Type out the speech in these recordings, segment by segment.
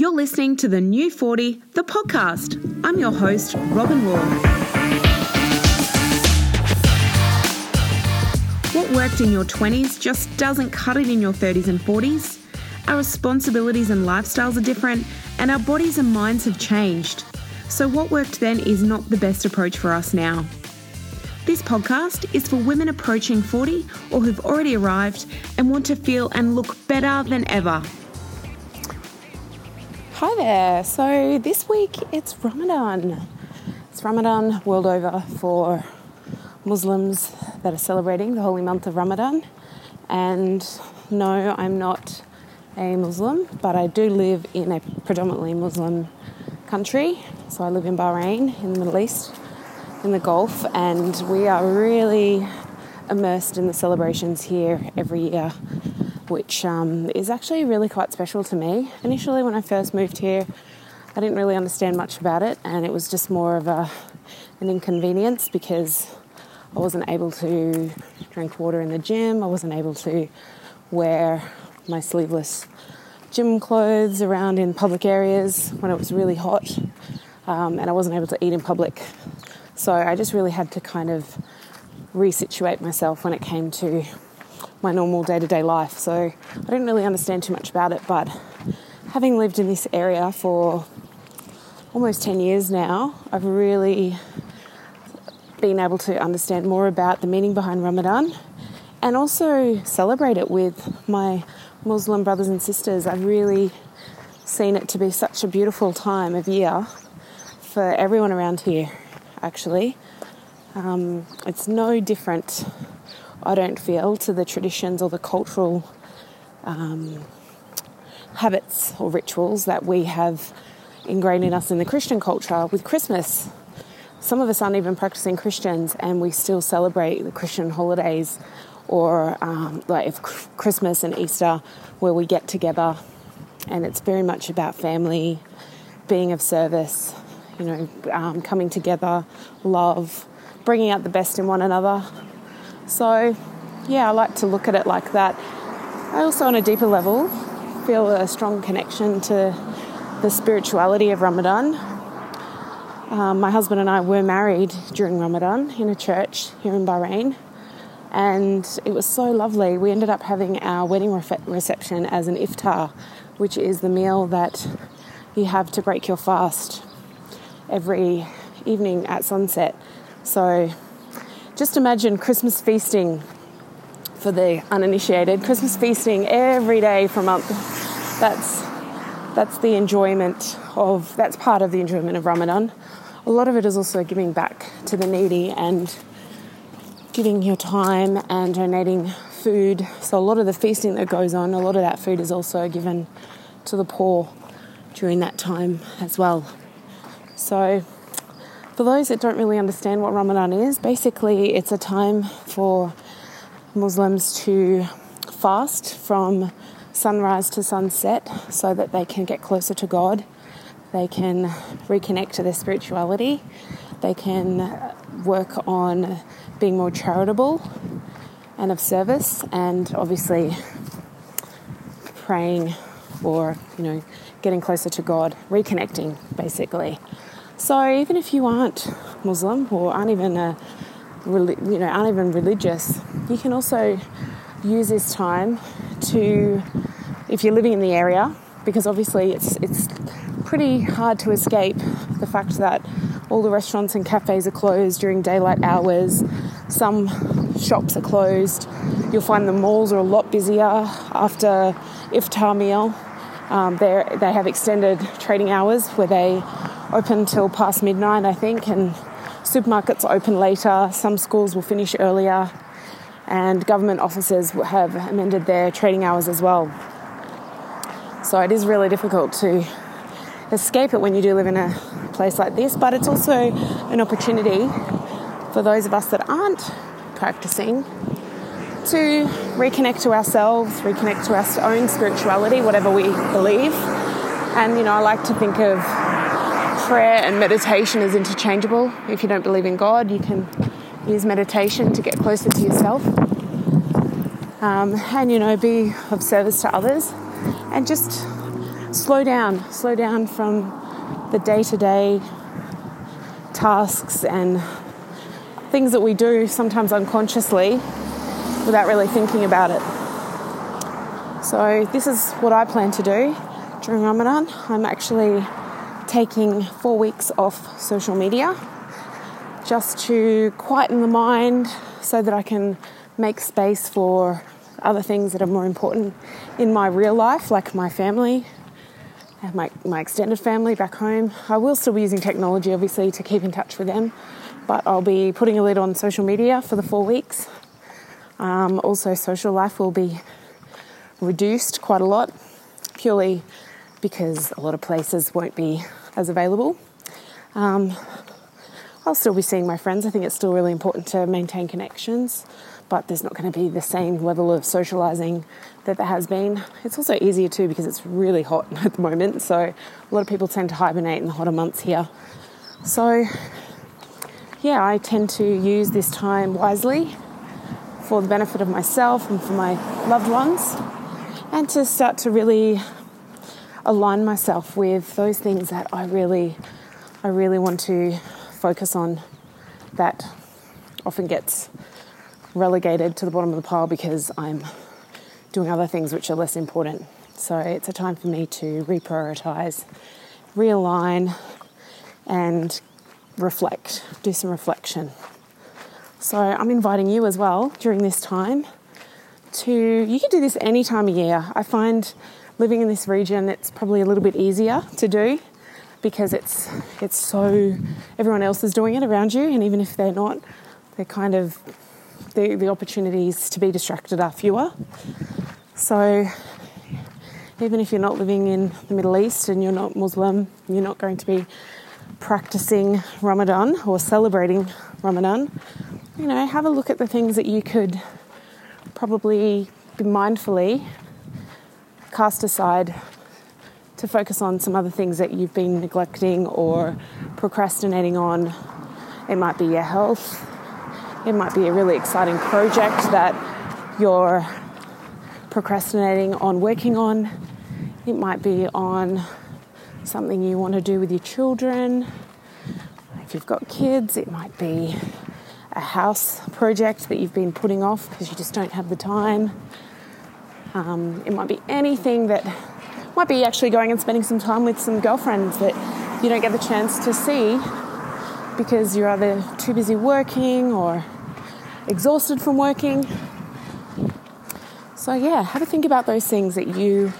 You're listening to the New 40, the podcast. I'm your host, Robyn Wall. What worked in your 20s just doesn't cut it in your 30s and 40s. Our responsibilities and lifestyles are different, and our bodies and minds have changed. So, what worked then is not the best approach for us now. This podcast is for women approaching 40 or who've already arrived and want to feel and look better than ever. Hi there. So this week it's Ramadan. It's Ramadan world over for Muslims that are celebrating the holy month of Ramadan. And no, I'm not a Muslim, but I do live in a predominantly Muslim country. So I live in Bahrain in the Middle East, in the Gulf, and we are really immersed in the celebrations here every year which um, is actually really quite special to me. Initially, when I first moved here, I didn't really understand much about it, and it was just more of a, an inconvenience because I wasn't able to drink water in the gym, I wasn't able to wear my sleeveless gym clothes around in public areas when it was really hot, um, and I wasn't able to eat in public. So I just really had to kind of resituate myself when it came to my normal day to day life. So I didn't really understand too much about it, but having lived in this area for almost 10 years now, I've really been able to understand more about the meaning behind Ramadan and also celebrate it with my Muslim brothers and sisters. I've really seen it to be such a beautiful time of year for everyone around here, actually. Um, it's no different I don't feel, to the traditions or the cultural um, habits or rituals that we have ingrained in us in the Christian culture with Christmas. Some of us aren't even practicing Christians and we still celebrate the Christian holidays or um, like Christmas and Easter where we get together and it's very much about family, being of service, you know, um, coming together, love, bringing out the best in one another, so, yeah, I like to look at it like that. I also, on a deeper level, feel a strong connection to the spirituality of Ramadan. Um, my husband and I were married during Ramadan in a church here in Bahrain, and it was so lovely. We ended up having our wedding reception as an iftar, which is the meal that you have to break your fast every evening at sunset. So just imagine Christmas feasting for the uninitiated. Christmas feasting every day for a month. That's that's the enjoyment of that's part of the enjoyment of Ramadan. A lot of it is also giving back to the needy and giving your time and donating food. So a lot of the feasting that goes on, a lot of that food is also given to the poor during that time as well. So for those that don't really understand what Ramadan is, basically it's a time for Muslims to fast from sunrise to sunset so that they can get closer to God, they can reconnect to their spirituality, they can work on being more charitable and of service, and obviously praying or, you know, getting closer to God, reconnecting basically. So even if you aren't Muslim or aren't even a, you know aren't even religious, you can also use this time to, if you're living in the area, because obviously it's it's pretty hard to escape the fact that all the restaurants and cafes are closed during daylight hours. Some shops are closed. You'll find the malls are a lot busier after iftar meal. Um, they have extended trading hours where they open till past midnight, I think, and supermarkets open later. Some schools will finish earlier, and government offices have amended their trading hours as well. So it is really difficult to escape it when you do live in a place like this, but it's also an opportunity for those of us that aren't practicing to reconnect to ourselves, reconnect to our own spirituality, whatever we believe. And you know, I like to think of prayer and meditation is interchangeable. If you don't believe in God, you can use meditation to get closer to yourself. Um, and you know, be of service to others, and just slow down, slow down from the day to day tasks and things that we do sometimes unconsciously without really thinking about it. So, this is what I plan to do during Ramadan. I'm actually taking four weeks off social media just to quieten the mind so that I can make space for other things that are more important in my real life, like my family, my, my extended family back home. I will still be using technology, obviously, to keep in touch with them, but I'll be putting a lid on social media for the four weeks. Um, also, social life will be reduced quite a lot, purely because a lot of places won't be as available. Um, I'll still be seeing my friends. I think it's still really important to maintain connections, but there's not going to be the same level of socializing that there has been. It's also easier too because it's really hot at the moment, so a lot of people tend to hibernate in the hotter months here. So, yeah, I tend to use this time wisely for the benefit of myself and for my loved ones, and to start to really align myself with those things that I really, I really want to focus on. That often gets relegated to the bottom of the pile because I'm doing other things which are less important. So it's a time for me to reprioritize, realign, and reflect, do some reflection. So I'm inviting you as well during this time to, you can do this any time of year. I find living in this region, it's probably a little bit easier to do because it's it's so everyone else is doing it around you, and even if they're not, they're kind of the, the opportunities to be distracted are fewer. So, even if you're not living in the Middle East and you're not Muslim, you're not going to be practicing Ramadan or celebrating Ramadan, you know, have a look at the things that you could probably be mindfully cast aside to focus on some other things that you've been neglecting or procrastinating on. It might be your health, it might be a really exciting project that you're procrastinating on working on. It might be on something you want to do with your children. If you've got kids, it might be a house project that you've been putting off because you just don't have the time. Um, it might be anything that might be actually going and spending some time with some girlfriends that you don't get the chance to see because you're either too busy working or exhausted from working. So, yeah, have a think about those things that you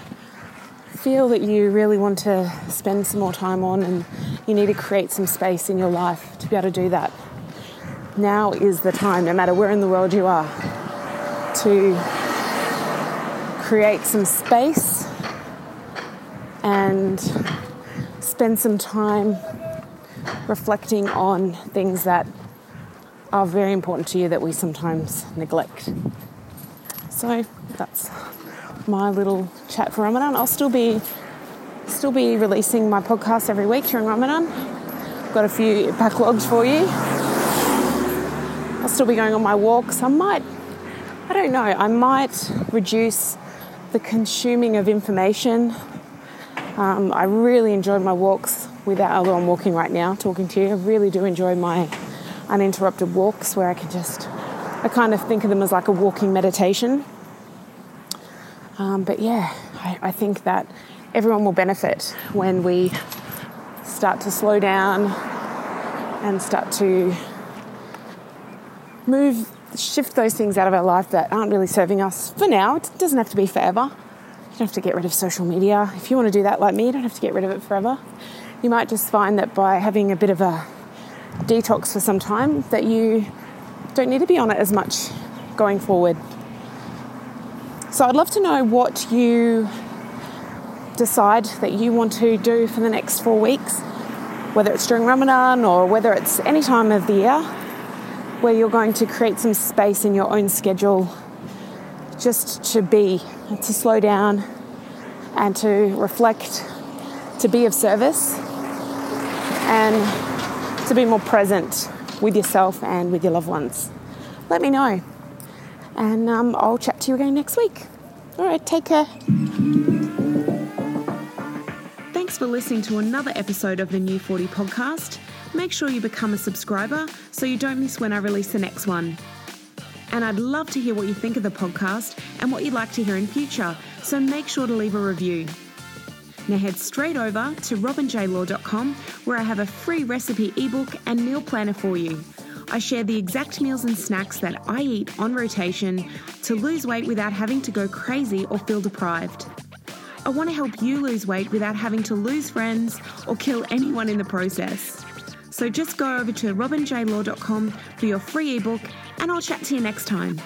feel that you really want to spend some more time on and you need to create some space in your life to be able to do that. Now is the time, no matter where in the world you are, to create some space and spend some time reflecting on things that are very important to you that we sometimes neglect. So that's my little chat for Ramadan. I'll still be still be releasing my podcast every week during Ramadan. I've got a few backlogs for you. I'll still be going on my walks. I might I don't know, I might reduce the consuming of information. Um, I really enjoyed my walks without, although I'm walking right now talking to you, I really do enjoy my uninterrupted walks where I can just, I kind of think of them as like a walking meditation. Um, but yeah, I, I think that everyone will benefit when we start to slow down and start to move, shift those things out of our life that aren't really serving us for now. It doesn't have to be forever. You don't have to get rid of social media. If you want to do that like me, you don't have to get rid of it forever. You might just find that by having a bit of a detox for some time that you don't need to be on it as much going forward. So I'd love to know what you decide that you want to do for the next four weeks, whether it's during Ramadan or whether it's any time of the year, where you're going to create some space in your own schedule just to be, to slow down and to reflect, to be of service and to be more present with yourself and with your loved ones. Let me know. And um, I'll chat to you again next week. All right, take care. Thanks for listening to another episode of the New 40 podcast. Make sure you become a subscriber so you don't miss when I release the next one. And I'd love to hear what you think of the podcast and what you'd like to hear in future, so make sure to leave a review. Now head straight over to robynjlaw.com where I have a free recipe ebook and meal planner for you. I share the exact meals and snacks that I eat on rotation to lose weight without having to go crazy or feel deprived. I want to help you lose weight without having to lose friends or kill anyone in the process. So just go over to robynjlaw.com for your free ebook, and I'll chat to you next time.